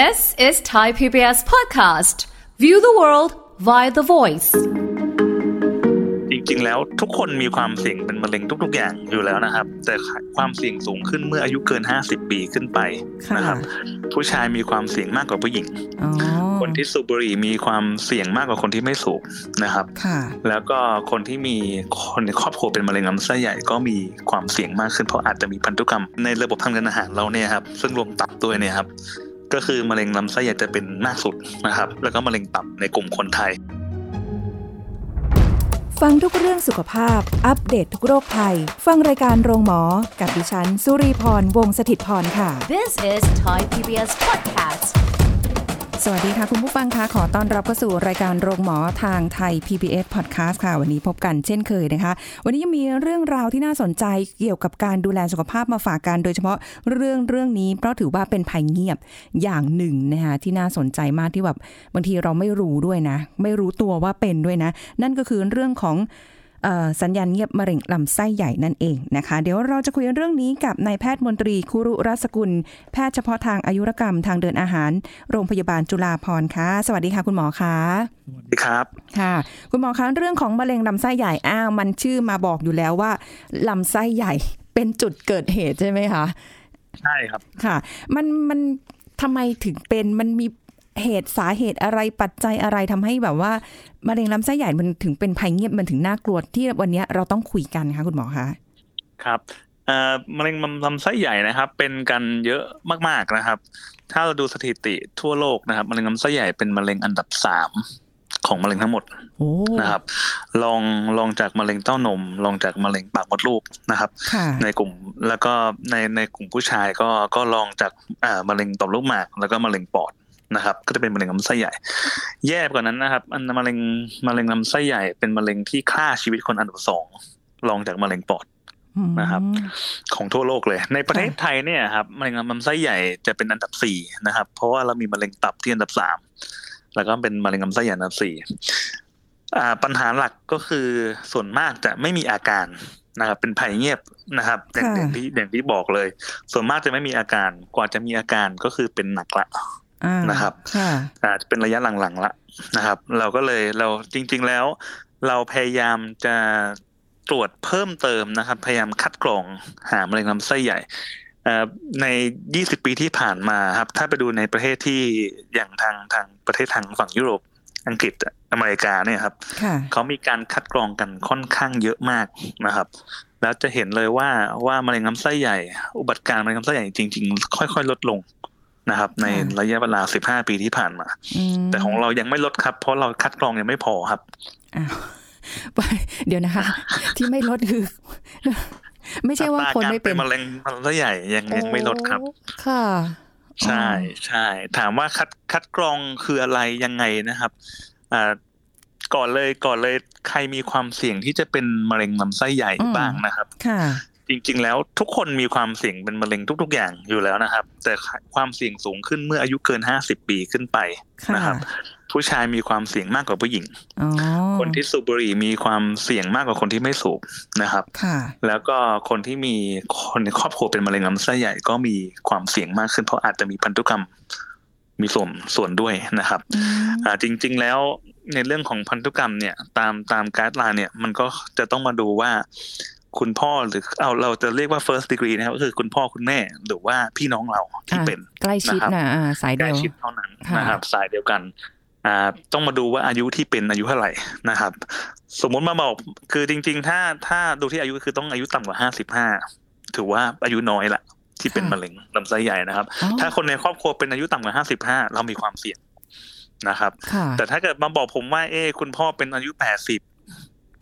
This is Thai PBS podcast. View the world via the voice. จริงๆ แล้วทุกคนมีความเสี่ยงเป็นมะเร็งทุก ๆ อย่างอยู่แล้วนะครับ แต่ความเสี่ยงสูงขึ้นเมื่ออายุเกิน 50 ปีขึ้นไปค่ะนะครับ ผู้ชายมีความเสี่ยงมากกว่าผู้หญิงอ๋อคนที่สูบบุหรี่มีความเสี่ยงมากกว่าคนที่ไม่สูบนะครับค่ะแล้วก็คนที่มีคนในครอบครัวเป็นมะเร็งลำไส้ใหญ่ก็มีความเสี่ยงมากขึ้นเพราะอาจจะมีพันธุกรรมในระบบทางเดินอาหารเราเนี่ยครับซึ่งรวมตับด้วยเนี่ยครับ ก็คือมะเร็งลำไส้ใหญ่จะเป็นมากสุดนะครับ แล้วก็มะเร็งตับในกลุ่มคนไทย ฟังทุกเรื่องสุขภาพ อัปเดตททุกโรคภัย ฟังรายการโรงหมอ กับดิฉัน สุรีพร วงศิตพรค่ะ This is Thai PBS podcast. สวัสดีค่ะ คุณผู้ฟังคะขอต้อนรับเข้าสู่รายการโรงหมอทางไทย PBS Podcast ค่ะ วันนี้พบกันเช่นเคยนะคะ วันนี้ยังมีเรื่องราวที่น่าสนใจเกี่ยวกับการดูแลสุขภาพมาฝากกัน โดยเฉพาะเรื่องเรื่องนี้ เพราะถือว่าเป็นภัยเงียบอย่างหนึ่งนะคะที่น่าสนใจมากที่แบบบางทีเราไม่รู้ด้วยนะ ไม่รู้ตัวว่าเป็นด้วยนะ นั่นก็คือเรื่องของ สัญญาณเงียบมะเร็งลำไส้ใหญ่นั่นเองนะคะ เดี๋ยวเราจะคุยเรื่องนี้กับนายแพทย์มนตรีคุรุรัศกุล แพทย์เฉพาะทางอายุรกรรมทางเดินอาหาร โรงพยาบาลจุฬาภรณ์ค่ะ สวัสดีค่ะคุณหมอคะสวัสดีครับค่ะ คุณหมอคะเรื่องของมะเร็งลำไส้ใหญ่อ้าวมันชื่อมาบอกอยู่แล้วว่าลำไส้ใหญ่เป็นจุดเกิดเหตุใช่ไหมคะใช่ครับค่ะ มันมันทำไมถึงเป็นมันมี เหตุสาเหตุอะไรปัจจัยอะไรทำให้แบบว่ามะเร็งลำไส้ใหญ่มันถึงเป็นภัยเงียบมันถึงน่ากลัวที่วันนี้เราต้องคุยกันคะคุณหมอคะครับเอ่อมะเร็งลำไส้ใหญ่นะครับ เป็นกันเยอะมากๆนะครับ ถ้าเราดูสถิติทั่วโลกนะครับมะเร็งลำไส้ใหญ่เป็นมะเร็งอันดับสามของมะเร็งทั้งหมดโอ้นะครับ ลองลองจากมะเร็งเต้านม ลองจากมะเร็งปากมดลูกนะครับค่ะในกลุ่มแล้วก็ในในกลุ่มผู้ชายก็ก็ลองจากอ่ามะเร็งต่อมลูกหมาก แล้วก็มะเร็งปอด นะครับ ก็จะเป็นมะเร็งลำไส้ใหญ่ แย่กว่านั้นนะครับ อันมะเร็งมะเร็งลำไส้ใหญ่เป็นมะเร็งที่ฆ่าชีวิตคนอันดับสองรองจากมะเร็งปอดนะครับ ของทั่วโลกเลย ในประเทศไทยเนี่ยครับมะเร็งลำไส้ใหญ่จะเป็นอันดับสี่นะครับ เพราะว่าเรามีมะเร็งตับที่อันดับสามแล้วก็เป็นมะเร็งลำไส้ใหญ่อันดับสี่อ่าปัญหาหลักก็คือส่วนมากจะไม่มีอาการนะครับ เป็นภัยเงียบนะครับอย่างอย่างที่อย่างที่บอกเลย ส่วนมากจะไม่มีอาการกว่าจะมีอาการก็คือเป็นหนักละอ่า นะครับค่ะอาจจะเป็นระยะหลังๆละนะครับ เราก็เลยเราจริง ๆแล้ว เราพยายามจะตรวจเพิ่มเติมนะครับ พยายามคัดกรองหามะเร็งลำไส้ใหญ่เอ่อใน 20 ปีที่ผ่านมาครับ ถ้าไปดูในประเทศที่อย่างทางทางประเทศทางฝั่งยุโรปอังกฤษอเมริกาเนี่ยครับค่ะเขามีการคัดกรองกันค่อนข้างเยอะมากนะครับ แล้วจะเห็นเลยว่าว่ามะเร็งลำไส้ใหญ่ อุบัติการณ์มะเร็งลำไส้ใหญ่จริง ๆ ค่อย ๆ ลดลง นะครับ ในค่ะระยะเวลา15ปีที่ผ่านมาอืมแต่ของเรายังไม่ลดครับ เพราะเราคัดกรองยังไม่พอครับอ้าวเดี๋ยวนะคะ ที่ไม่ลดคือ ไม่ใช่ว่าคนไม่เป็นอัตรการมะเร็งลำไส้ใหญ่ยังยังไม่ลดครับโอ้ค่ะ ใช่ใช่ถามว่าคัดคัดกรองคืออะไรยังไงนะครับอ่าก่อนเลยก่อนเลยใครมีความเสี่ยงที่จะเป็นมะเร็งลำไส้ใหญ่อืมบ้างนะครับ ค่ะ จริง ๆ แล้วทุกคนมีความเสี่ยงเป็นมะเร็งทุก ๆ อย่างอยู่แล้วนะครับ แต่ความเสี่ยงสูงขึ้นเมื่ออายุเกิน50ปีขึ้นไปค่ะนะครับ ผู้ชายมีความเสี่ยงมากกว่าผู้หญิงอ๋อคนที่สูบบุหรี่มีความเสี่ยงมากกว่าคนที่ไม่สูบนะครับค่ะแล้วก็คนที่มีคนในครอบครัวเป็นมะเร็งลำไส้ใหญ่ก็มีความเสี่ยงมากขึ้นเพราะอาจจะมีพันธุกรรมมีส่วนส่วนด้วยนะครับอืมอ่าจริง ๆ แล้วในเรื่องของพันธุกรรมเนี่ย ตามตามการ์ดไลน์เนี่ย มันก็จะต้องมาดูว่า คุณพ่อหรือเอาเราจะเรียกว่า first degree นะครับก็คือคุณพ่อคุณแม่หรือว่าพี่น้องเราที่อะเป็นใกล้ชิดนะครับนะอ่าสายใกเดีล้ยวชิดเท่านั้นค่ะนะครับ สายเดียวกันอ่าต้องมาดูว่าอายุที่เป็นอายุเท่าไหร่นะครับ สมมุติมาบอกคือจริง ๆ ถ้าถ้าดูที่อายุคือต้องอายุต่ำกว่าห้าสิบห้าถือว่าอายุน้อยละที่เป็นมะเร็งลำไส้ใหญ่นะครับอ๋อถ้าคนในครอบครัวเป็นอายุต่ำกว่าห้าสิบห้าเรามีความเสี่ยงนะครับค่ะแต่ถ้าเกิดมาบอกผมว่า เอ้คุณพ่อเป็นอายุแปดสิบ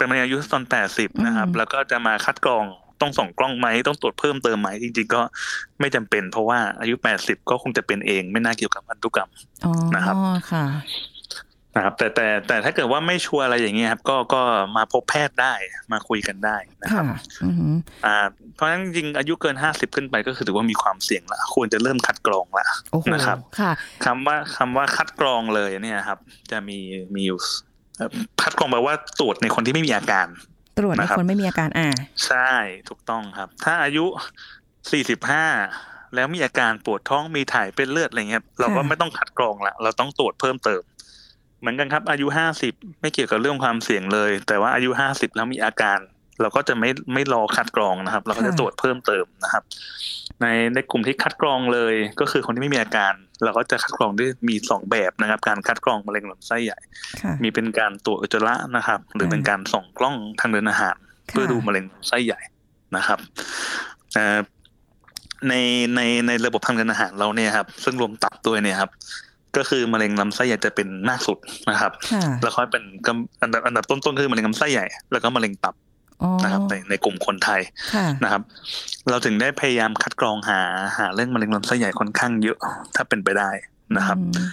เป็นมะเร็งอายุตอนแปดสิบนะครับอืมแล้วก็จะมาคัดกรองต้องส่องกล้องไหมต้องตรวจเพิ่มเติมไหมจริงๆ ก็ไม่จำเป็น เพราะว่าอายุแปดสิบก็คงจะเป็นเองไม่น่าเกี่ยวกับพันธุกรรมอ๋อนะครับค่ะนะครับแต่แต่แต่ถ้าเกิดว่าไม่ชัวร์อะไรอย่างเงี้ยครับก็ก็มาพบแพทย์ได้มาคุยกันได้นะคค่ะรับอือหืออ่าเพราะฉะนั้นจริงๆอายุเกินห้าสิบขึ้นไปก็คือถือว่ามีความเสี่ยงละควรจะเริ่มคัดกรองละโอ้โหนะครับค่ะคำว่าคำว่าคัดกรองเลยเนี่ยครับ จะมีมีอยู่เอ่อ คัดกรองแปลว่าตรวจในคนที่ไม่มีอาการ ตรวจในนะครับคนไม่มีอาการอ่า ใช่ถูกต้องครับ ถ้าอายุสี่สิบห้าแล้วมีอาการปวดท้องมีถ่ายเป็นเลือดอะไรเงี้ยเราก็ไม่ต้องคัดกรองละเราต้องตรวจเพิ่มเติม เหมือนกันครับ อายุห้าสิบไม่เกี่ยวกับเรื่องความเสี่ยงเลย แต่ว่าอายุห้าสิบแล้วมีอาการ เราก็จะไม่ไม่รอคัดกรองนะครับ เราก็จะตรวจเพิ่มเติมนะครับ ในในกลุ่มที่คัดกรองเลยก็คือคนที่ไม่มีอาการ เราก็จะคัดกรองด้วยมีสองแบบนะครับ การคัดกรองมะเร็งลำไส้ใหญ่ค่ะมีเป็นการตรวจอุจจาระนะครับ หรือเป็นการส่องกล้องทางเดินอาหาร เพื่อดูมะเร็งลำไส้ใหญ่นะครับเอ่อในในในระบบทางเดินอาหารเราเนี่ยครับ ซึ่งรวมตับด้วยเนี่ยครับก็คือมะเร็งลำไส้ใหญ่จะเป็นมากสุดนะครับค่ะแล้วค่อยเป็นกำอันดับอันดับต้นๆคือมะเร็งลำไส้ใหญ่ แล้วก็มะเร็งตับอ๋อ นะครับในในกลุ่มคนไทยค่ะนะครับ เราถึงได้พยายามคัดกรองหาหาเรื่องมะเร็งลำไส้ใหญ่ค่อนข้างเยอะถ้าเป็นไปได้นะครับอืม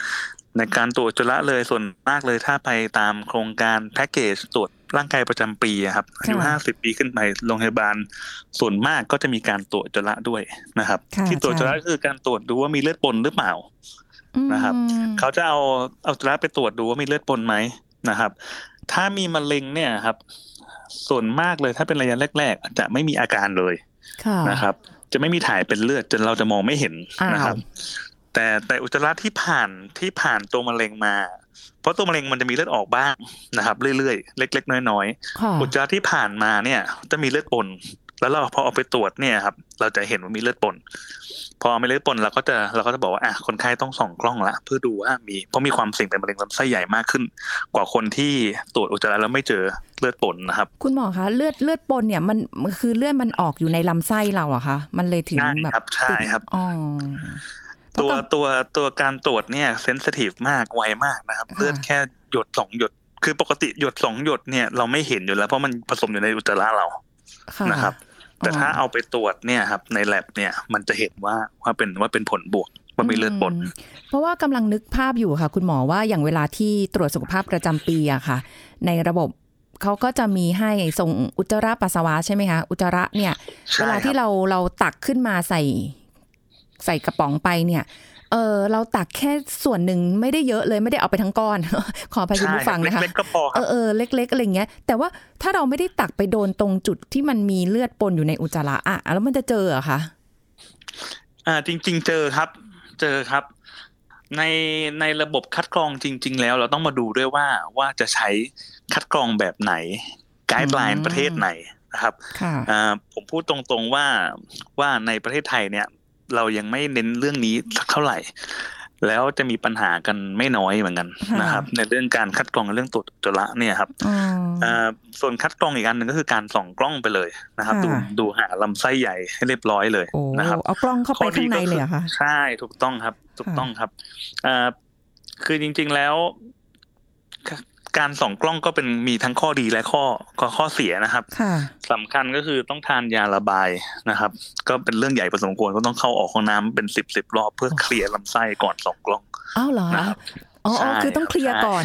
ในการตรวจอุจจาระเลยส่วนมากเลยถ้าไปตามโครงการแพ็กเกจตรวจร่างกายประจำปีอะครับอายุห้าสิบปีขึ้นไปโรงพยาบาล ส่วนมากก็จะมีการตรวจอุจจาระด้วยนะครับค่ะที่ตรวจอุจจาระใช่ก็คือการตรวจดูว่ามีเลือดปนหรือเปล่านะครับอืมเขาจะเอาเอาอุจจาระไปตรวจดูว่ามีเลือดปนไหมนะครับ ถ้ามีมะเร็งเนี่ยครับ ส่วนมากเลยถ้าเป็นระยะแรก ๆ จะไม่มีอาการเลยค่ะนะครับ จะไม่มีถ่ายเป็นเลือดจนเราจะมองไม่เห็นนะครับอ้าวแต่แต่อุจจาระที่ผ่านที่ผ่านตัวมะเร็งมา เพราะตัวมะเร็งมันจะมีเลือดออกบ้างนะครับ เรื่อยๆเล็ก ๆ น้อยค่ะๆอุจจาระที่ผ่านมาเนี่ย จะมีเลือดปน แล้วเราพอเอาไปตรวจเนี่ยครับ เราจะเห็นว่ามีเลือดปน พอมีเลือดปนเราก็จะเราก็จะบอกว่าอะคนไข้ต้องส่องกล้องละเพื่อดูว่ามีเพราะมีความเสี่ยงเป็นมะเร็งลำไส้ใหญ่มากขึ้น กว่าคนที่ตรวจอุจจาระแล้วไม่เจอเลือดปนนะครับ คุณหมอคะเลือดเลือดปนเนี่ยมันมันคือเลือดมันออกอยู่ในลำไส้เราอะคะมันเลยถึงใช่แบบครับใช่ติดครับอ๋อตัวเพราะตัวตัวการตรวจเนี่ยเซนซิทีฟมากไวมากนะครับค่ะเลือดแค่หยดสองหยด คือปกติหยดสองหยดเนี่ยเราไม่เห็นอยู่แล้วเพราะมันผสมอยู่ในอุจจาระเราค่ะนะครับ แต่ถ้าเอาไปตรวจเนี่ยครับในแลบเนี่ยมันจะเห็นว่าว่าเป็นว่าเป็นผลบวกว่ามีเลือดปนมเพราะว่ากำลังนึกภาพอยู่ค่ะ คุณหมอว่าอย่างเวลาที่ตรวจสุขภาพประจำปีอะค่ะ ในระบบเขาก็จะมีให้ส่งอุจจาระปัสสาวะใช่ไหมคะอุจจาระเนี่ยใช่เวลาที่ครับเราเราตักขึ้นมาใส่ ใส่กระป๋องไปเนี่ย เออเราตักแค่ส่วนหนึ่งไม่ได้เยอะเลยไม่ได้เอาไปทั้งก้อน ขออภัยคุณผู้ฟังนะคะเล็กๆก็พอคเอรับอเออเล็ก ๆอะไรเงี้ย แต่ว่าถ้าเราไม่ได้ตักไปโดนตรงจุดที่มันมีเลือดปนอยู่ในอุจจาระอะแล้วมันจะเจอเหรอคะอ่า จริง ๆ เจอครับ เจอครับ ในในระบบคัดกรองจริง ๆ แล้ว เราต้องมาดูด้วยว่าว่าจะใช้คัดกรองแบบไหนไกด์ไลอืน์มประเทศไหนนะครับค่ะอ่าผมพูดตรงๆว่าว่าในประเทศไทยเนี่ย เรายังไม่เน้นเรื่องนี้สักเท่าไหร่ แล้วจะมีปัญหากันไม่น้อยเหมือนกันค่ะนะครับ ในเรื่องการคัดกรองเรื่องตรวจอุจจาระเนี่ยครับอ๋ออ่าส่วนคัดกรองอีกอันหนึ่งก็คือการส่องกล้องไปเลยนะครับค่ะดูดูหาลำไส้ใหญ่ให้เรียบร้อยเลยโอ้นะครับเอากล้องเข้าไปข้างในเลยเหรอคะใช่ถูกต้องครับ ถูกต้องครับอ่าคือจริง ๆแล้ว การส่องกล้องก็เป็นมีทั้งข้อดีและข้อข้อข้อเสียนะครับค่ะสำคัญก็คือต้องทานยาระบายนะครับ ก็เป็นเรื่องใหญ่พอสมควรก็ต้องเข้าออกห้องน้ำเป็นสิบสิบรอบเพื่อเคลียร์ลำไส้ก่อนส่องกล้องอ้าวเหรอนะครับอ๋ออ๋อใช่คือต้องเคลียร์ใช่ก่อน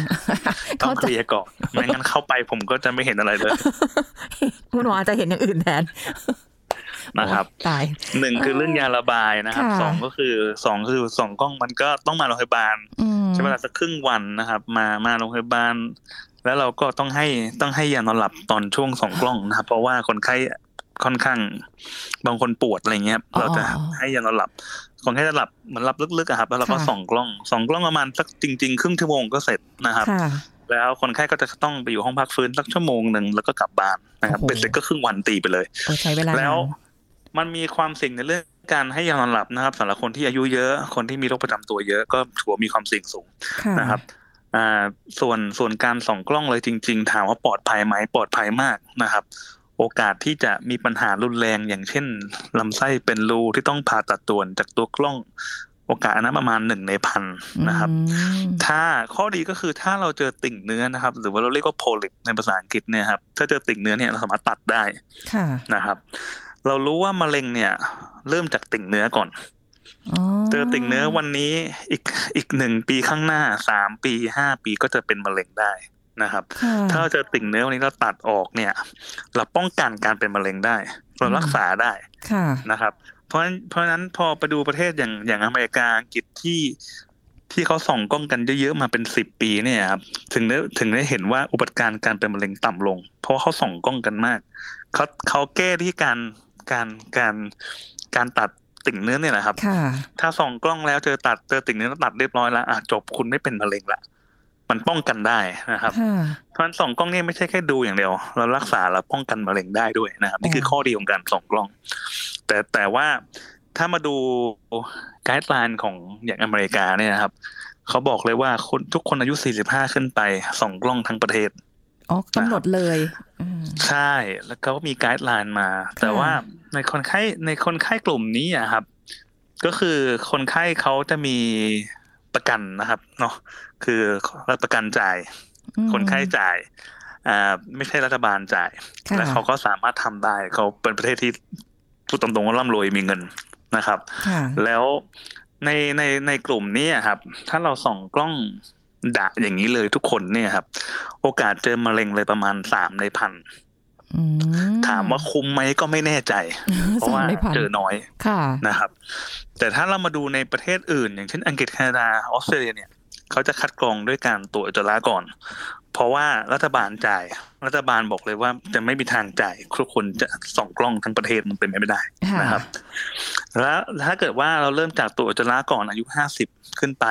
ต้อเขางเคจะลียร์ก่อนไม่งั้นเข้าไปผมก็จะไม่เห็นอะไรเลยคุณหมออาจจะเห็นอย่างอื่นแทนนะครับโอ้ตายหนึ่งคือเรื่องยาระบายนะครับค่ะสองก็คือสองคือส่องกล้องมันก็ต้องมาโรงพยาบาลอืม ใช้เวลาสักครึ่งวันนะครับ มามาโรงพยาบาล แล้วเราก็ต้องให้ต้องให้ยานอนหลับตอนช่วงสองกล้องนะครับ เพราะว่าคนไข้ค่อนข้าง บางคนปวดอะไรเงี้ยเราจะให้ยานอนหลับคนไข้จะหลับเหมือนหลับลึกๆอะครับ แล้วเราก็ส่องกล้องส่องกล้องประมาณสักจริง ๆ ครึ่งชั่วโมงก็เสร็จนะครับค่ะแล้วคนไข้ก็จะต้องไปอยู่ห้องพักฟื้นสักชั่วโมงหนึ่งแล้วก็กลับบ้านนะครับโอ้โหเป็นเสร็จก็ครึ่งวันตีไปเลยโอ้ใช้เวลาแล้วนานมันมีความเสี่ยงในเรื่อง การให้ยานอนหลับนะครับสำหรับคนที่อายุเยอะ คนที่มีโรคประจำตัวเยอะก็ถือว่ามีความเสี่ยงสูงค่ะนะครับอ่าส่วนส่วนการส่องกล้องเลยจริง ๆ ถามว่าปลอดภัยไหมปลอดภัยมากนะครับ โอกาสที่จะมีปัญหารุนแรงอย่างเช่นลำไส้เป็นรูที่ต้องผ่าตัดตัวนจากตัวกล้องโอกาสอันนั้นประมาณหนึ่งในพันนะครับอืมถ้าข้อดีก็คือถ้าเราเจอติ่งเนื้อนะครับ หรือว่าเราเรียกว่าโพลิปในภาษาอังกฤษเนี่ยครับถ้าเจอติ่งเนื้อเนี่ยเราสามารถตัดได้ค่ะนะครับ เรารู้ว่ามะเร็งเนี่ย เริ่มจากติ่งเนื้อก่อนอ๋อเจอติ่งเนื้อวันนี้อีกอีกหนึ่งปีข้างหน้าสามปีห้าปีก็จะเป็นมะเร็งได้นะครับค่ะถ้าเราเจอติ่งเนื้อวันนี้เราตัดออกเนี่ย เราป้องกันการเป็นมะเร็งได้เรารักษาได้ค่ะนะครับ เพราะฉะนั้นเพราะฉะนั้นพอไปดูประเทศอย่างอย่างอเมริกาอังกฤษที่ที่เขาส่องกล้องกันเยอะๆมาเป็นสิบปีเนี่ยครับถึงได้ถึงได้เห็นว่าอุบัติการณ์การเป็นมะเร็งต่ำลง เพราะว่าเขาส่องกล้องกันมากเขาเขาแก้ที่การ การการการตัดติ่งเนื้อเนี่ยแหละครับค่ะถ้าส่องกล้องแล้วเจอตัดเจอติ่งเนื้อแล้วตัดเรียบร้อยแล้วอะจบคุณไม่เป็นมะเร็งละมันป้องกันได้นะครับค่ะเพราะฉะนั้นส่องกล้องเนี่ยไม่ใช่แค่ดูอย่างเดียว เรารักษาแล้วป้องกันมะเร็งได้ด้วยนะครับ นี่คือข้อดีของการส่องกล้อง แต่แต่ว่าถ้ามาดูไกด์ไลน์ของอย่างอเมริกาเนี่ยนะครับเขาบอกเลยว่าคนทุกคนอายุ 45 ขึ้นไปส่องกล้องทั้งประเทศ อ๋อกำหนดเลยอืมใช่แล้วเขาก็มีไกด์ไลน์มา แต่ว่าในคนไข้ในคนไข้กลุ่มนี้อะครับ ก็คือคนไข้เขาจะมีประกันนะครับเนาะคือรัฐประกันจ่ายอืมคนไข้จ่ายอ่าไม่ใช่รัฐบาลจ่ายค่ะและเขาก็สามารถทำได้เขาเป็นประเทศที่พูดตรงๆว่าร่ำรวยมีเงินนะครับค่ะแล้วในในในกลุ่มนี้อะครับ ถ้าเราส่องกล้อง ดะอย่างนี้เลยทุกคนเนี่ยครับ โอกาสเจอมะเร็งเลยประมาณสามในพันอืถามว่าคุ้มไหมก็ไม่แน่ใจ เพราะสามว่าในพันเจอน้อยค่ะนะครับ แต่ถ้าเรามาดูในประเทศอื่น อย่างเช่นอังกฤษแคนาดาออสเตรเลียเนี่ย เขาจะคัดกรองด้วยการตรวจอุจจาระก่อน เพราะว่ารัฐบาลจ่าย รัฐบาลบอกเลยว่าจะไม่มีทางจ่ายทุกคนจะส่องกล้องทั้งประเทศมันเป็นไปไม่ได้ค่ะนะครับ แล้วถ้าเกิดว่าเราเริ่มจากตรวจอุจจาระก่อนอายุห้าสิบขึ้นไป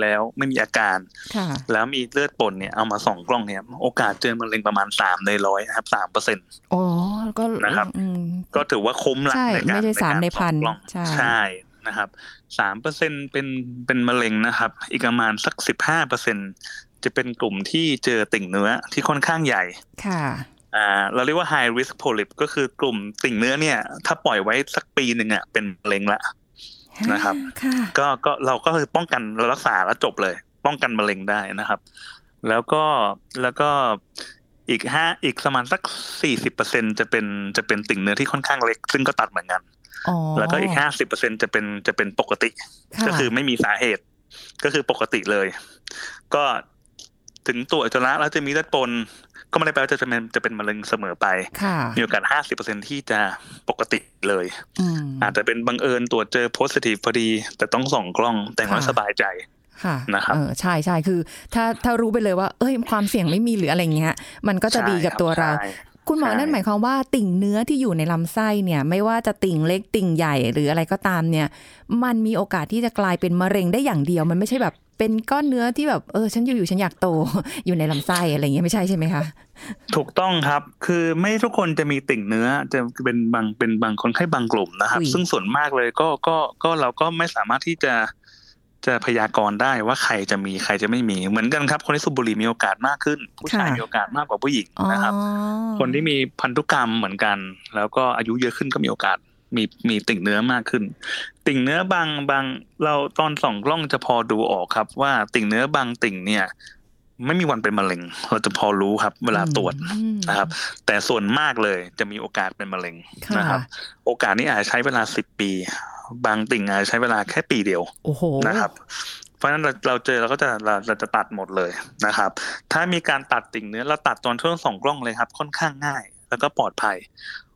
แล้วไม่มีอาการค่ะแล้วมีเลือดปนเนี่ยเอามาส่องกล้องเนี่ย โอกาสเจอมะเร็งประมาณสามในร้อยนะครับสามเปอร์เซ็นตอ๋อก็นะครับอืมก็ถือว่าคุ้มละใช่ในการไม่ได้สามในพันส่องกล้องใช่ใช่ นะครับสามเปอร์เซ็นเป็นเป็นมะเร็งนะครับ อีกประมาณสักสิบห้าเปอร์เซ็นจะเป็นกลุ่มที่เจอติ่งเนื้อที่ค่อนข้างใหญ่ ค่ะอ่าเราเรียกว่า high risk polyp ก็คือกลุ่มติ่งเนื้อเนี่ย ถ้าปล่อยไว้สักปีหนึ่งอะเป็นมะเร็งละนะครับค่ะก็ก็เราก็คือป้องกันเรารักษาแล้วจบเลย ป้องกันมะเร็งได้นะครับ แล้วก็แล้วก็อีกห้าอีกประมาณสักสี่สิบเปอร์เซ็นจะเป็นจะเป็นติ่งเนื้อที่ค่อนข้างเล็ก ซึ่งก็ตัดเหมือนกันอ๋อ แล้วก็อีกห้าสิบเปอร์เซ็นจะเป็นจะเป็นปกติะก็คือไม่มีสาเหตุ ก็คือปกติเลย ก็ถึงตัวจอุจจาระแล้วจะมีเลือดปน ก็ไม่ได้แปลว่าจะเป็นจะเป็นมะเร็งเสมอไปค่ะมีโอกาสห้าสิบเปอร์เซ็นที่จะปกติเลยอืมอาจจะเป็นบังเอิญตรวจเจอโพสิทีฟพอดี แต่ต้องส่องกล้องแต่ว่าค่ะสบายใจค่ะนะครับเออใช่ใช่คือ ถ้าถ้ารู้ไปเลยว่า เอ้ยความเสี่ยงไม่มีหรืออะไรเงี้ย มันก็จะดีกับตัวเราใช่ คุณหมอใช่นั่นหมายความว่าติ่งเนื้อที่อยู่ในลำไส้เนี่ย ไม่ว่าจะติ่งเล็กติ่งใหญ่หรืออะไรก็ตามเนี่ย มันมีโอกาสที่จะกลายเป็นมะเร็งได้อย่างเดียว มันไม่ใช่แบบเป็นก้อนเนื้อที่แบบเออฉันอยู่ๆฉันอยากโตอยู่ในลำไส้อะไรเงี้ยไม่ใช่ใช่ไหมคะถูกต้องครับ คือไม่ทุกคนจะมีติ่งเนื้อจะเป็นบางเป็นบางคนไข้บางกลุ่มนะครับอุ้ยซึ่งส่วนมากเลยก็ก็ก็เราก็ไม่สามารถที่จะ จะพยากรณ์ได้ว่าใครจะมีใครจะไม่มี เหมือนกันครับ คนที่สูบบุหรี่มีโอกาสมากขึ้น ผู้ชายมีโอกาสมากกว่าผู้หญิงอ๋อนะครับ คนที่มีพันธุกรรมเหมือนกัน แล้วก็อายุเยอะขึ้นก็มีโอกาสมีมีติ่งเนื้อมากขึ้น ติ่งเนื้อบางบางเราตอนส่องกล้องจะพอดูออกครับ ว่าติ่งเนื้อบางติ่งเนี่ยไม่มีวันเป็นมะเร็ง เราจะพอรู้ครับ เวลาตรวจอืมนะครับ แต่ส่วนมากเลยจะมีโอกาสเป็นมะเร็งค่ะนะครับ โอกาสนี้อาจจะใช้เวลาสิบปี บางติ่งอาจจะใช้เวลาแค่ปีเดียวโอ้โหนะครับ เพราะฉะนั้นเราเราเจอเราก็จะเราเราจะตัดหมดเลยนะครับ ถ้ามีการตัดติ่งเนื้อเราตัดตอนช่วงสองกล้องเลยครับ ค่อนข้างง่าย แล้วก็ปลอดภัย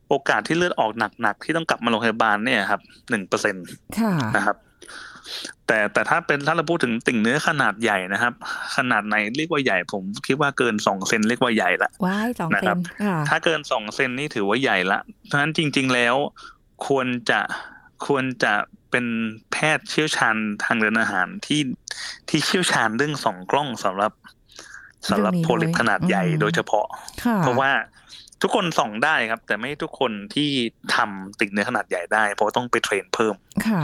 โอกาสที่เลือดออกหนักๆที่ต้องกลับมาโรงพยาบาลเนี่ยครับหนึ่งเปอร์เซ็นตค่ะนะครับแต่แต่ถ้าเป็นถ้าเราพูดถึงติ่งเนื้อขนาดใหญ่นะครับ ขนาดไหนเรียกว่าใหญ่ ผมคิดว่าเกินสองเซนเรียกว่าใหญ่ละว้ายสองนะเซครับนค่ะถ้าเกินสองเซนนี่ถือว่าใหญ่ละเพราะฉะนั้นจริง ๆแล้ว ควรจะ ควรจะเป็นแพทย์เชี่ยวชาญทางเดินอาหารที่ที่เชี่ยวชาญเรื่องสองกล้องสำหรับสำหรับเรื่องนี้โพลิปด้วยขนาดใหญ่อืมโดยเฉพาะค่ะเพราะว่าทุกคนส่องได้ครับ แต่ไม่ทุกคนที่ทำติ่งเนื้อขนาดใหญ่ได้ เพราะว่าต้องไปเทรนเพิ่มค่ะ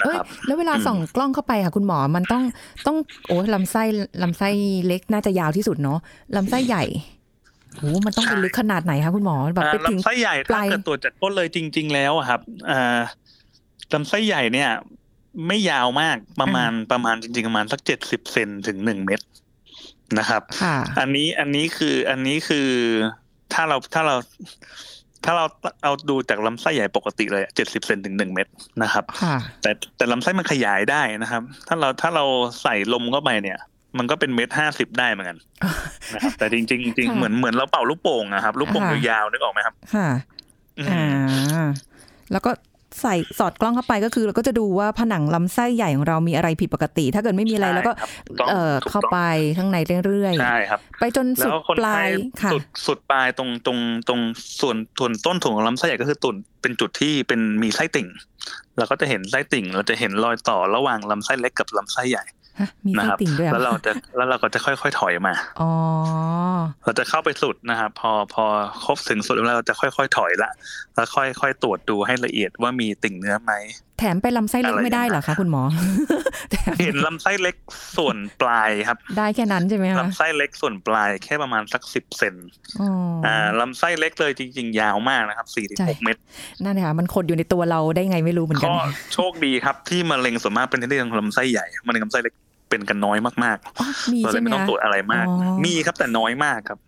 นะเอ้ยครับแล้วเวลาอืมส่องกล้องเข้าไปค่ะ คุณหมอมันต้องต้องโอ้ลำไส้ลำไส้เล็กน่าจะยาวที่สุดเนาะลำไส้ใหญ่โหมันต้องเป็นลึกขนาดไหนคะคุณหมอแบบไปอ่าถึงลำไส้ใหญ่ปถ้าลายเกิดตรวจจากก้นเลยจริง ๆ แล้วอะครับอ่า ลำไส้ใหญ่เนี่ย ไม่ยาวมากประมาณประมาณจริงๆประมาณสักเจ็ดสิบเซนถึงหนึ่งเมตรนะครับค่ะอันนี้อันนี้คืออันนี้คือถ้าเราถ้าเราถ้าเราเอาดูจากลำไส้ใหญ่ปกติเลยเจ็ดสิบเซนถึงหนึ่งเมตรนะครับค่ะแต่แต่ลำไส้มันขยายได้นะครับ ถ้าเราถ้าเราใส่ลมเข้าไปเนี่ย มันก็เป็นเมตรห้าสิบได้เหมือนกันนะครับแต่จริงๆจริงๆค่ะเหมือนเหมือนเราเป่าลูกโป่งนะครับลูกโป่งค่ะยาวๆนึกออกไหมครับค่ะอืมอ่าแล้วก็ ใส่สอดกล้องเข้าไปก็คือ เราก็จะดูว่าผนังลำไส้ใหญ่ของเรามีอะไรผิดปกติ ถ้าเกิดไม่มีอะไรแล้วก็ใช่ครับถูกต้องเอ่อถูกต้องเข้าไปข้างในเรื่อยใช่ครับๆไปจนแล้สุดวคนปลาไข้ยค่ะสุดสุดปลายตรงตรงตรงส่วนส่วนต้นถุงของลำไส้ใหญ่ก็คือตุ่นเป็นจุดที่เป็นมีไส้ติ่งเราก็จะเห็นไส้ติ่ง เราจะเห็นรอยต่อระหว่างลำไส้เล็กกับลำไส้ใหญ่ฮะ มีนะไส้ครับติ่งด้วยเหรแล้วอเราจะแล้วเราก็จะค่อยๆถอยมาอ๋อเราจะเข้าไปสุดนะครับพอพอครบถึงสุดแล้วเราจะค่อยๆถอยละแล้วค่อยๆตรวจดูให้ละเอียดว่ามีติ่งเนื้อไหมแถมไปลำไส้เล็กอะไรไม่ได้เหรอคะคุณหมอแถมเห็นลำไส้เล็กส่วนปลายครับ ได้แค่นั้นใช่ไหมคะลำไส้เล็กส่วนปลายแค่ประมาณสักสิบเซนอ๋อออ่าลำไส้เล็กเลยจริง ๆ ยาวมากนะครับสี่ถึงใช่หกเมตรนั่นเลยค่ะมันขดอยู่ในตัวเราได้ไงไม่รู้เหมือนกันก็โชคดีครับที่มะเร็งส่วนมากเป็นที่เรื่องลำไส้ใหญ่มะเร็งลำไส้เล็ก เป็นกันน้อยมากอ๋อมีๆเราเลใช่ยไหมไม่ต้องคะตรวจอะไรมากอ๋อมีครับแต่น้อยมากครับ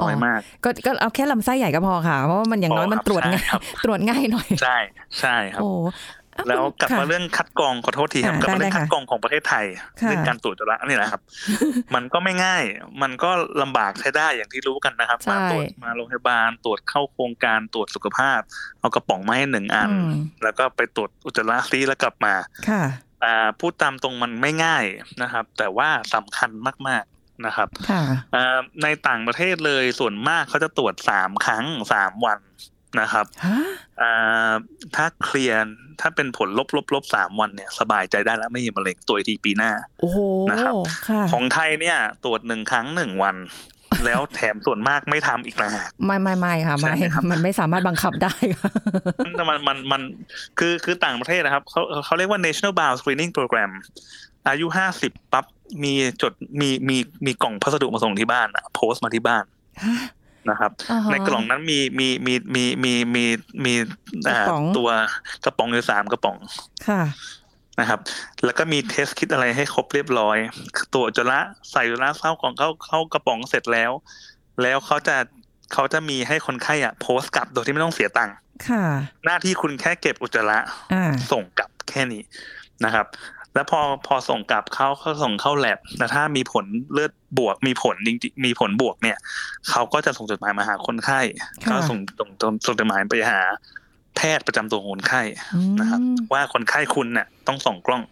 น้อยมาก ก็ก็เอาแค่ลำไส้ใหญ่ก็พอค่ะ เพราะว่ามันอย่างน้อยพอมันครับตรวจง่ายใช่ครับตรวจง่ายหน่อย ใช่ใช่ครับโอ้อะแล้วคุณกลับมาค่ะเรื่องคัดกรองขอโทษทีครับค่ะกลับมาได้เรื่องได้คัดค่ะกรองของประเทศไทยค่ะเรื่องการตรวจจุลละนี่แหละครับ มันก็ไม่ง่าย มันก็ลำบากใช้ได้อย่างที่รู้กันนะครับใช่มาตรวจมาโรงพยาบาลตรวจเข้าโครงการตรวจสุขภาพ เอากระป๋องมาให้หนึ่งอันอืมแล้วก็ไปตรวจอุจจาระซีแล้วกลับมาค่ะ อ่าพูดตามตรงมันไม่ง่ายนะครับ แต่ว่าสำคัญมาก ๆนะครับค่ะอ่าในต่างประเทศเลยส่วนมากเขาจะตรวจสามครั้งสามวันนะครับฮะอ่าถ้าเคลียร์ถ้าเป็นผลลบลบลบสามวันเนี่ย สบายใจได้แล้วไม่มีมะเร็งตัวจอีกทีปีหน้าโอ้โหนะครับค่ะของไทยเนี่ย ตรวจหนึ่งครั้งหนึ่งวัน แล้วแถมส่วนมากไม่ทำอีกต่างหากไม่ไม่ไม่ค่ะไม่ใช่ไหมครับมันไม่สามารถบังคับได้ค่ะมันมันมันมันคือคือต่างประเทศนะครับเขาเขาเรียกว่า national bound screening program อายุห้าสิบปั๊บมีจดมีมีมีกล่องพัสดุมาส่งที่บ้านอะโพสต์มาที่บ้านฮะนะครับอ่าฮะในกล่องนั้นมีมีมีมีมีมีมีอ่ากระป๋องตัวกระป๋องอยู่สามกระป๋องค่ะ นะครับ แล้วก็มีเทสคิดอะไรให้ครบเรียบร้อย ตัวอุจจาระใส่อุจจาระเข้ากล่องเข้าเข้ากระป๋องเสร็จแล้ว แล้วเขาจะเขาจะมีให้คนไข้อะโพสต์กลับโดยที่ไม่ต้องเสียตังค์ค่ะ หน้าที่คุณแค่เก็บอุจจาระอ่าส่งกลับแค่นี้นะครับ แล้วพอพอส่งกลับเขาเขาส่งเข้าแลบแล้วถ้ามีผลเลือดบวก มีผลจริงๆมีผลบวกเนี่ยเขาก็จะส่งจดหมายมาหาคนไข้ค่ะเขาส่งส่งส่งส่งจดหมายไปหา แพทย์ประจำตัวของคนไข้อืมนะครับ ว่าคนไข้คุณเนี่ยต้องส่องกล้อง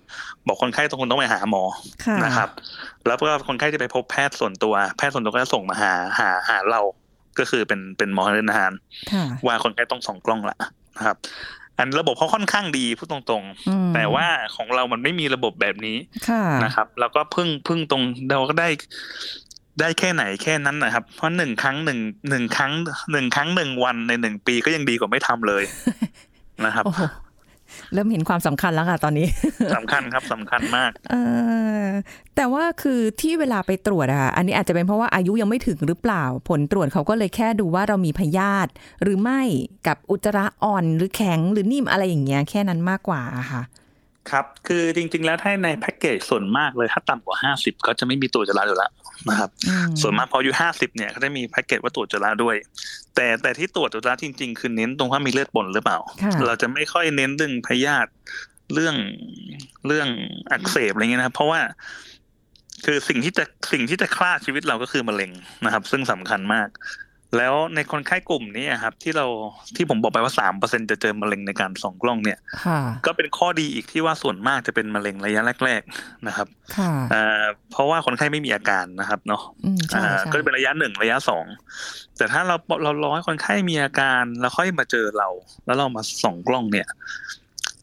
บอกคนไข้ต้องคุณต้องไปหาหมอค่ะนะครับ แล้วก็คนไข้จะไปพบแพทย์ส่วนตัว แพทย์ส่วนตัวก็จะส่งมาหาหาหาเราก็คือเป็นเป็นหมอเดินอาหารค่ะว่าคนไข้ต้องส่องกล้องละนะครับ อันระบบเขาค่อนข้างดีพูดตรงอืมๆแต่ว่าของเรามันไม่มีระบบแบบนี้ค่ะนะครับ แล้วก็พึ่งพึ่งตรงเราก็ได้ ได้แค่ไหนแค่นั้นนะครับ เพราะหนึ่งครั้งหนึ่งหนึ่งครั้งหนึ่งครั้งหนึ่งวันในหนึ่งปีก็ยังดีกว่าไม่ทำเลยนะครับโอ้โหเริ่มเห็นความสำคัญแล้วค่ะตอนนี้สำคัญครับสำคัญมากเออแต่ว่าคือที่เวลาไปตรวจอะค่ะอันนี้อาจจะเป็นเพราะว่าอายุยังไม่ถึงหรือเปล่า ผลตรวจเขาก็เลยแค่ดูว่าเรามีพยาธิหรือไม่กับอุจจาระอ่อนหรือแข็งหรือนิ่มอะไรอย่างเงี้ยแค่นั้นมากกว่าอะค่ะ ครับ คือจริง ๆ แล้วถ้าในแพ็กเกจส่วนมากเลยถ้าต่ำกว่าห้าสิบเขาจะไม่มีตัวจราอยู่แล้วนะครับอืมส่วนมากพออายุห้าสิบเนี่ยเขาจะมีแพ็กเกจว่าตรวจจุฬาด้วย แต่แต่ที่ตรวจจุฬาจริง ๆ คือเน้นตรงว่ามีเลือดปนหรือเปล่าค่ะเราจะไม่ค่อยเน้นเรื่องพยาธิเรื่องเรื่องอักเสบอะไรเงี้ยนะครับ เพราะว่าคือสิ่งที่จะสิ่งที่จะฆ่าชีวิตเราก็คือมะเร็งนะครับ ซึ่งสำคัญมาก แล้วในคนไข้กลุ่มนี้ครับ ที่เราที่ผมบอกไปว่าสามเปอร์เซ็นจะเจอมะเร็งในการส่องกล้องเนี่ยค่ะก็เป็นข้อดีอีกที่ว่าส่วนมากจะเป็นมะเร็งระยะแรก ๆนะครับค่ะอ่าเพราะว่าคนไข้ไม่มีอาการนะครับเนาะอืมใช่อ่าใช่ก็จะเป็นระยะหนึ่งระยะสองแต่ถ้าเราเรารอให้คนไข้มีอาการแล้วค่อยมาเจอเรา แล้วเรามาส่องกล้องเนี่ย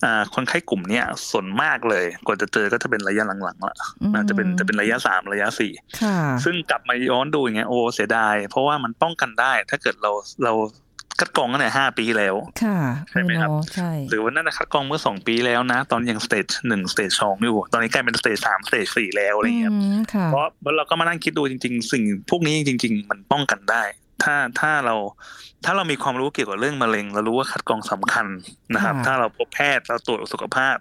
อ่าคนไข้กลุ่มเนี้ยส่วนมากเลยกว่าจะเจอก็จะเป็นระยะหลังๆละอืมน่าจะเป็นจะเป็นระยะสามระยะสี่ค่ะซึ่งกลับมาย้อนดูอย่างเงี้ยโอ้เสียดาย เพราะว่ามันป้องกันได้ ถ้าเกิดเราเราคัดกรองตั้งแต่ห้าปีแล้วค่ะใช่ไหมครับเออเนอะใช่หรือว่านั่นนะคัดกรองเมื่อสองปีแล้วนะ ตอนยังสเตจหนึ่งสเตจสองอยู่ ตอนนี้กลายเป็นสเตจสามสเตจสี่แล้วอะไรเงี้ยอืมค่ะเพราะเราก็มานั่งคิดดูจริง ๆ สิ่งพวกนี้จริง ๆ มันป้องกันได้ ถ้าถ้าเราถ้าเรามีความรู้เกี่ยวกับเรื่องมะเร็ง เรารู้ว่าคัดกรองสำคัญนะครับค่ะถ้าเราพบแพทย์เราตรวจสุขภาพ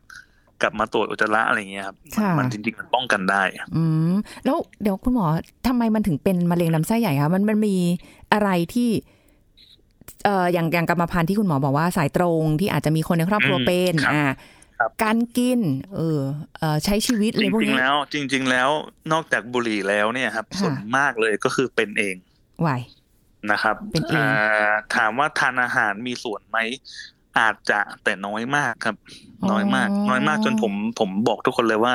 กลับมาตรวจอุจจาระอะไรเงี้ยครับค่ะมันจริงๆมันป้องกันได้ อืมแล้วเดี๋ยวคุณหมอทำไมมันถึงเป็นมะเร็งลำไส้ใหญ่คะมันมันมีอะไรที่เอ่ออย่างอย่างกรรมพันธุ์ที่คุณหมอบอกว่าสายตรงที่อาจจะมีคนในครอบครัวอืมเป็นครับอ่าครับการกิน เออเอ่อใช้ชีวิตอะจไรพวกริงนี้ๆแล้ว จริง ๆ แล้วนอกจากบุหรี่แล้วเนี่ยครับค่ะส่วนมากเลยก็คือเป็นเองไหว นะครับเป็นเองาถามว่าทานอาหารมีส่วนไหมอาจจะแต่น้อยมากครับ น้อยมาก น้อยมากจนผมผมบอกทุกคนเลยว่า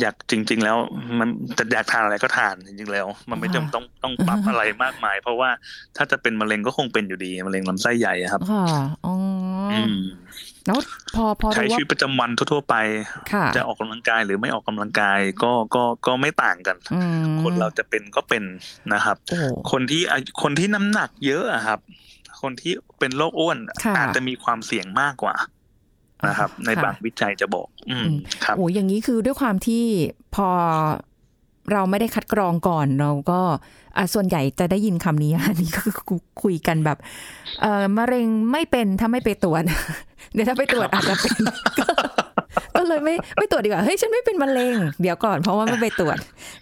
อยากจริง ๆ แล้วมันจะอยากทานอะไรก็ทานจริงๆแล้ว มันไม่จำต้องต้องปรับอะไรมากมาย เพราะว่าถ้าจะเป็นมะเร็งก็คงเป็นอยู่ดีมะเร็งลำไส้ใหญ่อะครับค่ะอ๋อออืมแล้วพอพอใช้รู้ชีว่าวิตประจำวันทั่วๆไปค่ะจะออกกำลังกายหรือไม่ออกกำลังกายก็ก็ก็ไม่ต่างกันอืมคนเราจะเป็นก็เป็นนะครับโอ้คนที่อายุคนที่น้ำหนักเยอะอะครับ คนที่เป็นโรคอ้วนค่ะอาจจะมีความเสี่ยงมากกว่า นะครับ ในค่ะบางวิจัยจะบอกอืมอืมครับโอ้อย่างนี้คือด้วยความที่พอเราไม่ได้คัดกรองก่อนเราก็อะส่วนใหญ่จะได้ยินคำนี้อันนี้ก็คือคุยกันแบบเอ่อมะเร็งไม่เป็นถ้าไม่ไปตรวจ เดี๋ยวถ้าไปตรวจอาจจะเป็นก็เลยไม่ไม่ตรวจดีกว่าเฮ้ยฉันไม่เป็นมะเร็ง เดี๋ยวก่อนเพราะว่าไม่ไปตรวจ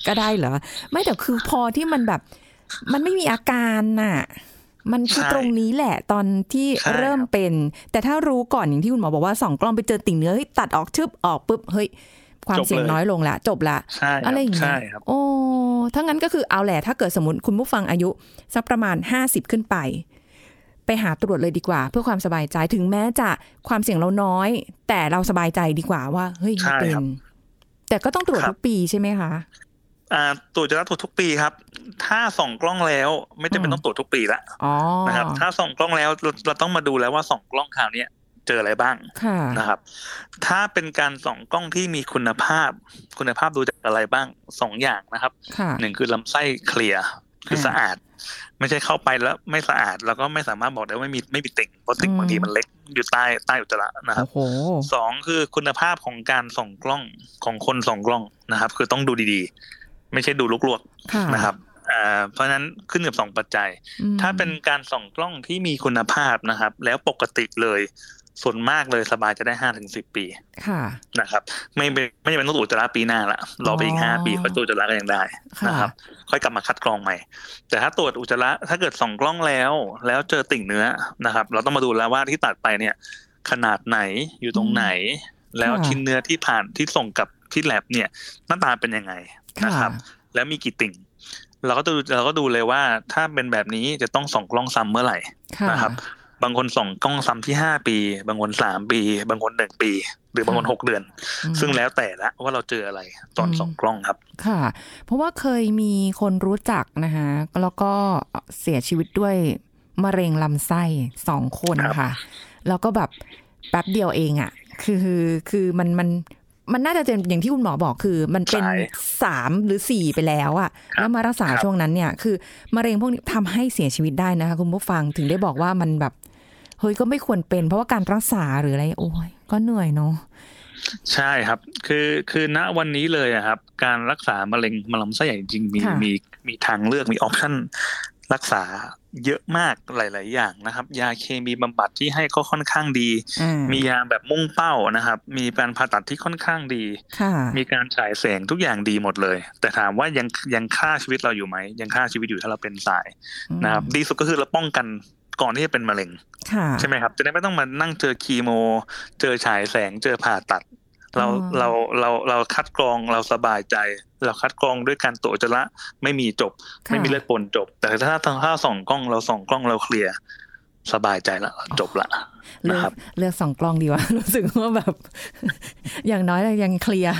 ก็ได้เหรอ ไม่แต่คือพอที่มันแบบ มันไม่มีอาการน่ะ มันคือใช่ตรงนี้แหละตอนที่ใช่เริ่มเป็น แต่ถ้ารู้ก่อนอย่างที่คุณหมอบอกว่าส่องกล้องไปเจอติ่งเนื้อเฮ้ยตัดออกชึบออกปุ๊บเฮ้ยความเสี่ยงน้อยลงละจบละใช่คอะรับไรอย่างเงี้ใช่ยครับโอ้ถ้างั้นก็คือเอาแหละถ้าเกิดสมมติคุณผู้ฟังอายุ สักประมาณห้าสิบขึ้นไป ไปหาตรวจเลยดีกว่า เพื่อความสบายใจถึงแม้จะความเสี่ยงเราน้อย แต่เราสบายใจดีกว่าว่า เฮ้ยไม่ใช่เป็ครันบแต่ก็ต้องตรวจครับทุกปีใช่ไหมคะอ่า ตรวจจะต้องตรวจทุกปีครับ ถ้าส่องกล้องแล้วไม่จำเป็นต้องตรวจทุกปีละอ๋อนะครับ ถ้าส่องกล้องแล้วเราเราต้องมาดูแล้วว่าส่องกล้องคราวเนี้ยเจออะไรบ้างค่ะนะครับ ถ้าเป็นการส่องกล้องที่มีคุณภาพ คุณภาพดูจากอะไรบ้างสองอย่างนะครับค่ะหนึ่งคือลำไส้เคลียร์คืออ่าสะอาด ไม่ใช่เข้าไปแล้วไม่สะอาด แล้วก็ไม่สามารถบอกได้ว่าไม่มีไม่มีติ่งเพราะติ่งอืมบางทีมันเล็กอยู่ใต้ใต้อุจจาระนะครับโอ้โหสองคือคุณภาพของการส่องกล้องของคนส่องกล้องนะครับ คือต้องดูดีๆ ไม่ใช่ดูลวกค่ะๆนะครับอ่าเพราะฉะนั้นขึ้นกับสองปัจจัยอืมถ้าเป็นการส่องกล้องที่มีคุณภาพนะครับ แล้วปกติเลยส่วนมากเลยสบายจะได้ห้าถึงสิบปีค่ะนะครับ ไม่เป็นไม่จำเป็นต้องตรวจอุจจาระปีหน้าละรอไปอีกอ๋อห้าปีค่อยตรวจอุจจาระก็ยังได้ค่ะนะครับ ค่อยกลับมาคัดกรองใหม่ แต่ถ้าตรวจอุจจาระถ้าเกิดส่องกล้องแล้ว แล้วเจอติ่งเนื้อนะครับ เราต้องมาดูแล้วว่าที่ตัดไปเนี่ย ขนาดไหนอยู่ตรงไหน แล้วชิ้นเนื้อที่ผ่านที่ส่งกับที่แลบเนี่ยหน้าตาเป็นยังไง นะครับ แล้วมีกี่ติ่ง เราก็ดูเราก็ดูเลยว่าถ้าเป็นแบบนี้จะต้องส่องกล้องซ้ำเมื่อไหร่ค่ะนะครับ บางคนส่องกล้องซ้ำที่ห้าปี บางคนสามปี บางคนหนึ่งปี หรือบางคนหกเดือนอืมซึ่งแล้วแต่ละว่าเราเจออะไรตอนอืมส่องกล้องครับ ค่ะ เพราะว่าเคยมีคนรู้จักนะคะแล้วก็เสียชีวิตด้วยมะเร็งลำไส้สองคนครับค่ะ แล้วก็แบบแป๊บเดียวเองอะ่ะ คือคือมันมัน มันน่าจะเป็นอย่างที่คุณหมอบอกคือ มันเป็นใช่สามหรือสี่ไปแล้วอะ่ะครับแล้วมารักษาครับช่วงนั้นเนี่ย คือมะเร็งพวกนี้ทำให้เสียชีวิตได้นะคะคุณผู้ฟังถึงได้บอกว่ามันแบบเฮ้ยก็ไม่ควรเป็น เพราะว่าการรักษาหรืออะไรโอ้ยก็เหนื่อยเนาะใช่ครับ คือคือณวันนี้เลยอะครับ การรักษา มะเร็งมะเร็งลำไส้ใหญ่จริงๆมีค่ะมีมีทางเลือกมีออปชั่น รักษาเยอะมากหลาย ๆ อย่างนะครับ ยาเคมีบำบัดที่ให้ก็ค่อนข้างดีอ่ามียาแบบมุ่งเป้านะครับ มีการผ่าตัดที่ค่อนข้างดีค่ะมีการฉายแสงทุกอย่างดีหมดเลย แต่ถามว่ายังยังฆ่าชีวิตเราอยู่ไหมยังฆ่าชีวิตอยู่ถ้าเราเป็นสายนะครับดีสุดก็คือเราป้องกันก่อนที่จะเป็นมะเร็งค่ะใช่ไหมครับ จะได้ไม่ต้องมานั่งเจอคีโม เจอฉายแสงเจอผ่าตัด เราอ๋อเราเราเราคัดกรองเราสบายใจ เราคัดกรองด้วยการตรวจอุจจาระไม่มีจบค่ะไม่มีเลือดปนจบ แต่ถ้าถ้าส่องกล้องเราส่องกล้องเราเคลียร์สบายใจละจบละเลืนะอกครับเลือกสองกล้องดีวะรู้สึกว่าแบบ อย่างน้อยเรายังเคลียร์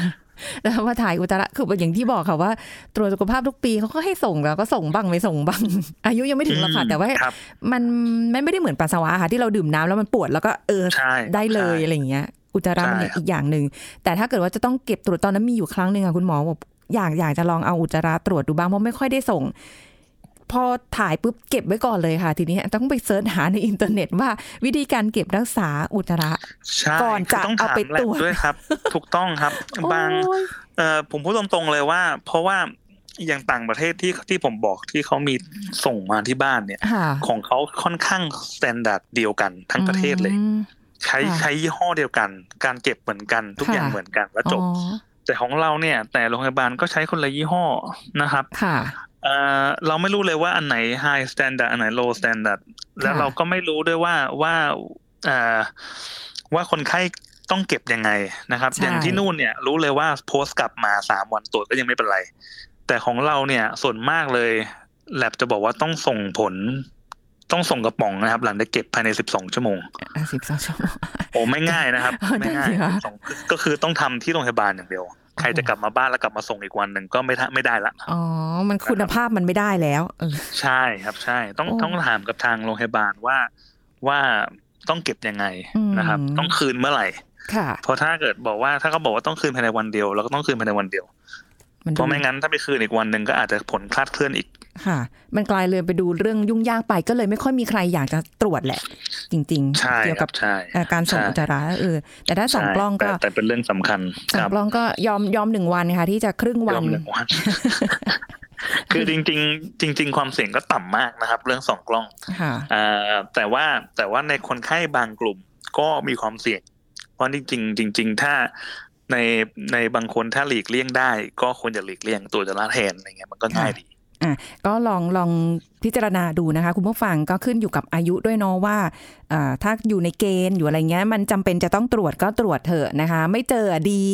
แล้วมาถ่ายอุจจาระคืออย่างที่บอกค่ะว่า ตรวจสุขภาพทุกปีเขาก็ให้ส่งแล้วก็ส่งบ้างไม่ส่งบ้าง อายุยังไม่ถึงหรอกค่ะแต่ว่าครับมันมันไม่ได้เหมือนปัสสาวะค่ะที่เราดื่มน้ำแล้วมันปวดแล้วก็เออใช่ได้เลยใช่อะไรอย่างเงี้ย อุจจาระมันใช่ครับอีกอย่างหนึ่งแต่ถ้าเกิดว่าจะต้องเก็บตรวจตอนนั้นมีอยู่ครั้งหนึ่งค่ะคุณหมอบอกอยากอยากจะลองเอาอุจจาระตรวจดูบ้างเพราะไม่ค่อยได้ส่ง พอถ่ายปุ๊บเก็บไว้ก่อนเลยค่ะ ทีนี้ต้องไปเซิร์ชหาในอินเทอร์เน็ตว่าวิธีการเก็บรักษาอุจจาระใช่ก่อนจะคือต้องเอาถามไปแลตรบวจด้วยครับ ถูกต้องครับบางโอ้ยเอ่อผมพูดตรงๆเลยว่า เพราะว่าอย่างต่างประเทศที่ที่ผมบอกที่เขามีส่งมาที่บ้านเนี่ยค่ะของเขาค่อนข้าง standard เดียวกันทั้งประเทศเลยอืม ใช้ค่ะใช้ยี่ห้อเดียวกัน การเก็บเหมือนกันทุกค่ะอย่างเหมือนกันแล้วจบอ๋อแต่ของเราเนี่ย แต่โรงพยาบาลก็ใช้คนละยี่ห้อนะครับค่ะเอ่อเราไม่รู้เลยว่าอันไหน high standard อันไหน low standard แล้วค่ะเราก็ไม่รู้ด้วยว่าว่าเอ่อว่าคนไข้ต้องเก็บยังไงนะครับใช่อย่างที่นู่นเนี่ยรู้เลยว่าโพสต์กลับมาสามวันตรวจก็ยังไม่เป็นไร แต่ของเราเนี่ยส่วนมากเลยแลบจะบอกว่าต้องส่งผล ต้องส่งกระป๋องนะครับ หลังจากเก็บภายใน12ชั่วโมงสิบสองชั่วโมงโอ้ไม่ง่ายนะครับเออไม่ง่ายนั่นสิคะ12ก็คือต้องทำที่โรงพยาบาลอย่างเดียว ใครจะกลับมาบ้านแล้วกลับมาส่งอีกวันหนึ่งก็ไม่ทะไม่ได้ละอ๋อ มันคุณภาพมันไม่ได้แล้วเออใช่ครับใช่ ต้องโอ้ต้องถามกับทางโรงพยาบาลว่าว่าต้องเก็บยังไงอืมนะครับ ต้องคืนเมื่อไหร่ค่ะเพราะถ้าเกิดบอกว่าถ้าเขาบอกว่าต้องคืนภายในวันเดียวเราก็ต้องคืนภายในวันเดียวมันเพราะไม่งั้นถ้าไปคืนอีกวันหนึ่งก็อาจจะผลคลาดเคลื่อนอีก ค่ะ มันกลายเลยไปดูเรื่องยุ่งยากไปก็เลยไม่ค่อยมีใครอยากจะตรวจแหละ จริงใช่ๆเกี่ยวคกัรับบใช่เอ่อการส่งใช่อุจจาระเออแต่ถ้าสองใช่กล้องก็แต่แต่เป็นเรื่องสำคัญสอคงรับกล้องก็ยอมยอมหนึ่งวันค่ะที่จะครึ่งวัยอนมหนึ่งวันคือจริง ๆ จริง ๆ ความเสี่ยงก็ต่ำมากนะครับ เรื่องสองกล้องค่ะอ่าแต่ว่าแต่ว่าในคนไข้บางกลุ่มก็มีความเสี่ยง เพราะจริง ๆ จริง ๆ ถ้าในในบางคนถ้าหลีกเลี่ยงได้ ก็ควรจะหลีกเลี่ยงตัวจะละแทนอะไรเงี้ยมันก็ง่ายดี อะก็ลองลอง พิจารณาดูนะคะ คุณผู้ฟังก็ขึ้นอยู่กับอายุด้วยเนาะว่าเอ่อถ้าอยู่ในเกณฑ์อยู่อะไรเงี้ย มันจำเป็นจะต้องตรวจก็ตรวจเถอะนะคะ ไม่เจอดี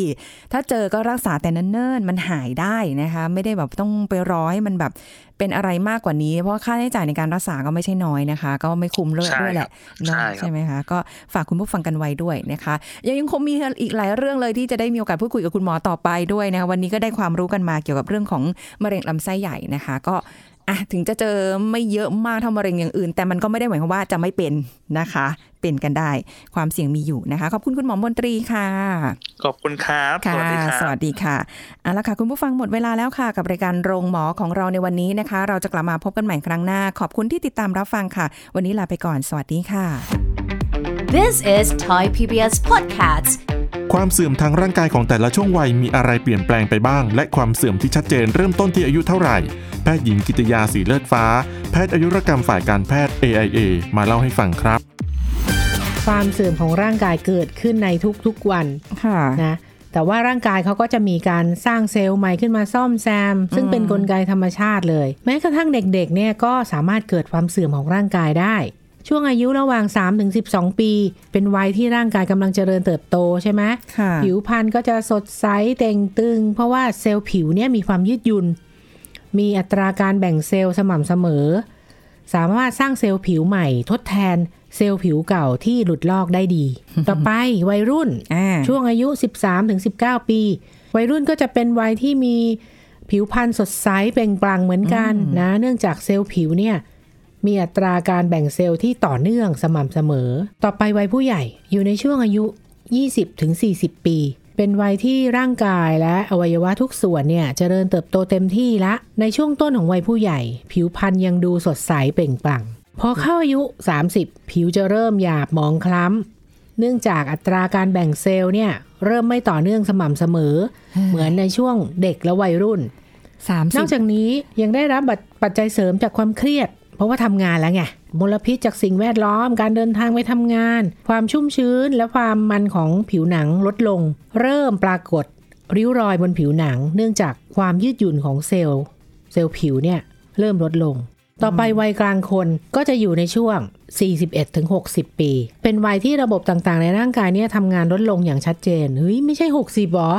ถ้าเจอก็รักษาแต่เนิ่นๆมันหายได้นะคะ ไม่ได้แบบต้องไปรอให้มันแบบเป็นอะไรมากกว่านี้ เพราะว่าค่าใช้จ่ายในการรักษาก็ไม่ใช่น้อยนะคะ ก็ไม่คุ้มเลยใช่ด้วยแหละครับเนาะใช่ครับใช่ไหมคะก็ฝากคุณผู้ฟังกันไว้ด้วยนะคะยังยังคงมีอีกหลายเรื่องเลยที่จะได้มีโอกาสพูดคุยกับคุณหมอต่อไปด้วยนะคะวันนี้ก็ได้ความรู้กันมาเกี่ยวกับเรื่องของมะเร็งลำไส้ใหญ่นะคะ ก็ อะถึงจะเจอไม่เยอะมากเท่ามะเร็งอย่างอื่น แต่มันก็ไม่ได้หมายความว่าจะไม่เป็นนะคะ เป็นกันได้ความเสี่ยงมีอยู่นะคะ ขอบคุณคุณหมอมนตรีค่ะ ขอบคุณครับค่ะสวัสดีครับสวัสดีค่ะเอาละค่ะ คุณผู้ฟังหมดเวลาแล้วค่ะ กับรายการโรงหมอของเราในวันนี้นะคะ เราจะกลับมาพบกันใหม่ครั้งหน้า ขอบคุณที่ติดตามรับฟังค่ะ วันนี้ลาไปก่อน สวัสดีค่ะ This is Thai PBS Podcast ความเสื่อมทางร่างกายของแต่ละช่วงวัยมีอะไรเปลี่ยนแปลงไปบ้าง และความเสื่อมที่ชัดเจนเริ่มต้นที่อายุเท่าไหร่ แพทย์หญิงกิตยาสีเลือดฟ้า แพทย์อายุรกรรมฝ่ายการแพทย์ AIA มาเล่าให้ฟังครับ ความเสื่อมของร่างกายเกิดขึ้นในทุกๆวันค่ะนะแต่ว่าร่างกายเขาก็จะมีการสร้างเซลล์ใหม่ขึ้นมาซ่อมแซม ซึ่งเป็นนกลไกธรรมชาติเลย แม้กระทั่งเด็กๆเนี่ยก็สามารถเกิดความเสื่อมของร่างกายได้ ช่วงอายุระหว่าง 3-12 ปี เป็นวัยที่ร่างกายกำลังเจริญเติบโตใช่ไหมค่ะผิวพรรณก็จะสดใสเต่งตึง เพราะว่าเซลล์ผิวเนี่ยมีความยืดหยุ่น มีอัตราการแบ่งเซลล์สม่ำเสมอ สามารถสร้างเซลล์ผิวใหม่ ทดแทนเซลล์ผิวเก่าที่หลุดลอกได้ดี ต่อไปวัยรุ่นอ่าช่วงอายุ 13-19 ปี วัยรุ่นก็จะเป็นวัยที่มีผิวพรรณสดใสเปล่งปลั่งเหมือนกันนะ เนื่องจากเซลล์ผิวเนี่ย มีอัตราการแบ่งเซลล์ที่ต่อเนื่องสม่ำเสมอ ต่อไปวัยผู้ใหญ่อยู่ในช่วงอายุ 20-40 ปี เป็นวัยที่ร่างกายและอวัยวะทุกส่วนเนี่ยเจริญเติบโตเต็มที่ละ ในช่วงต้นของวัยผู้ใหญ่ ผิวพรรณยังดูสดใสเปล่งปลั่ง พอเข้าอายุ 30 ผิวจะเริ่มหยาบหมองคล้ำ เนื่องจากอัตราการแบ่งเซลล์เนี่ยเริ่มไม่ต่อเนื่องสม่ำเสมอ เหมือนในช่วงเด็กและวัยรุ่นสามนสิอบกจากนี้ยังได้รับปัจจัยเสริมจากความเครียด เพราะว่าทำงานแล้วไงมลพิษจากสิ่งแวดล้อมการเดินทางไปทำงาน ความชุ่มชื้นและความมันของผิวหนังลดลง เริ่มปรากฏริ้วรอยบนผิวหนัง เนื่องจากความยืดหยุ่นของเซลล์ เซลล์ผิวเนี่ยเริ่มลดลง ต่อไปวัยกลางคนก็จะอยู่ในช่วง 41-60 ปี เป็นวัยที่ระบบต่างๆ ในร่างกายเนี่ยทำงานลดลงอย่างชัดเจนเฮ้ยไม่ใช่ 60หรอ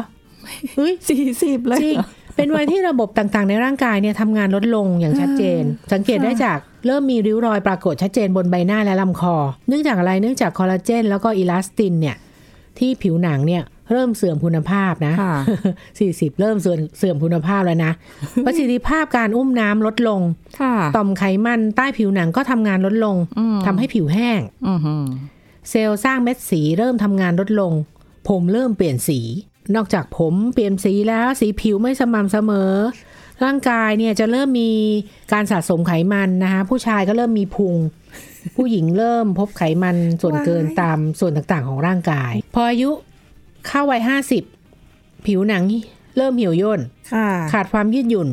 เฮ้ยสี่สิบเลยจริงเป็นวัยที่ระบบต่างๆ ในร่างกายเนี่ยทำงานลดลงอย่างชัดเจน สังเกตได้จาก เริ่มมีริ้วรอยปรากฏชัดเจนบนใบหน้าและลำคอ เนื่องจากอะไรเนื่องจากคอลลาเจนแล้วก็อิลาสตินเนี่ยที่ผิวหนังเนี่ยเริ่มเสื่อมคุณภาพนะค่ะ40เริ่มเสื่อมเสื่อมคุณภาพแล้วนะ ประสิทธิภาพการอุ้มน้ำลดลงค่ะต่อมไขมันใต้ผิวหนังก็ทำงานลดลงอืมทำให้ผิวแห้งอือหือเซลล์สร้างเม็ดสีเริ่มทำงานลดลง ผมเริ่มเปลี่ยนสี นอกจากผมเปลี่ยนสีแล้วสีผิวไม่สม่ำเสมอ ร่างกายเนี่ยจะเริ่มมีการสะสมไขมันนะคะผู้ชายก็เริ่มมีพุง ผู้หญิงเริ่มพบไขมันส่วนเกินว้ายตามส่วนต่างๆ ของร่างกาย พออายุเข้าวัยห้าสิบผิวหนังเริ่มเหี่ยวย่นค่ะขาดความยืดหยุ่น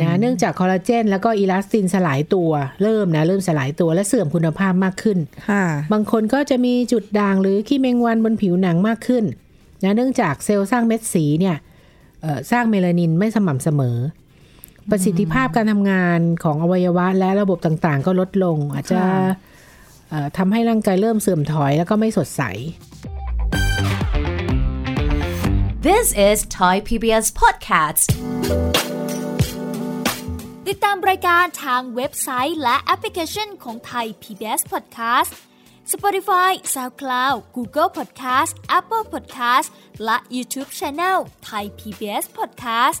นะเนื่องจากคอลลาเจน แล้วก็อิลาสตินสลายตัวเริ่มนะเริ่มสลายตัวและเสื่อมคุณภาพมากขึ้นค่ะบางคนก็จะมีจุดด่างหรือขี้แมงวันบนผิวหนังมากขึ้นนะเนื่องจากเซลล์สร้างเม็ดสีเนี่ยเอ่อสร้างเมลานินไม่สม่ำเสมอ ประสิทธิภาพการทำงานของอวัยวะและระบบต่างๆ ก็ลดลง อาจจะค่ะเอ่อทำให้ร่างกายเริ่มเสื่อมถอยแล้วก็ไม่สดใส This is Thai PBS Podcast ติดตามรายการทางเว็บไซต์และแอปพลิเคชันของไทย PBS Podcast Spotify SoundCloud Google Podcast Apple Podcast และ YouTube Channel Thai PBS Podcast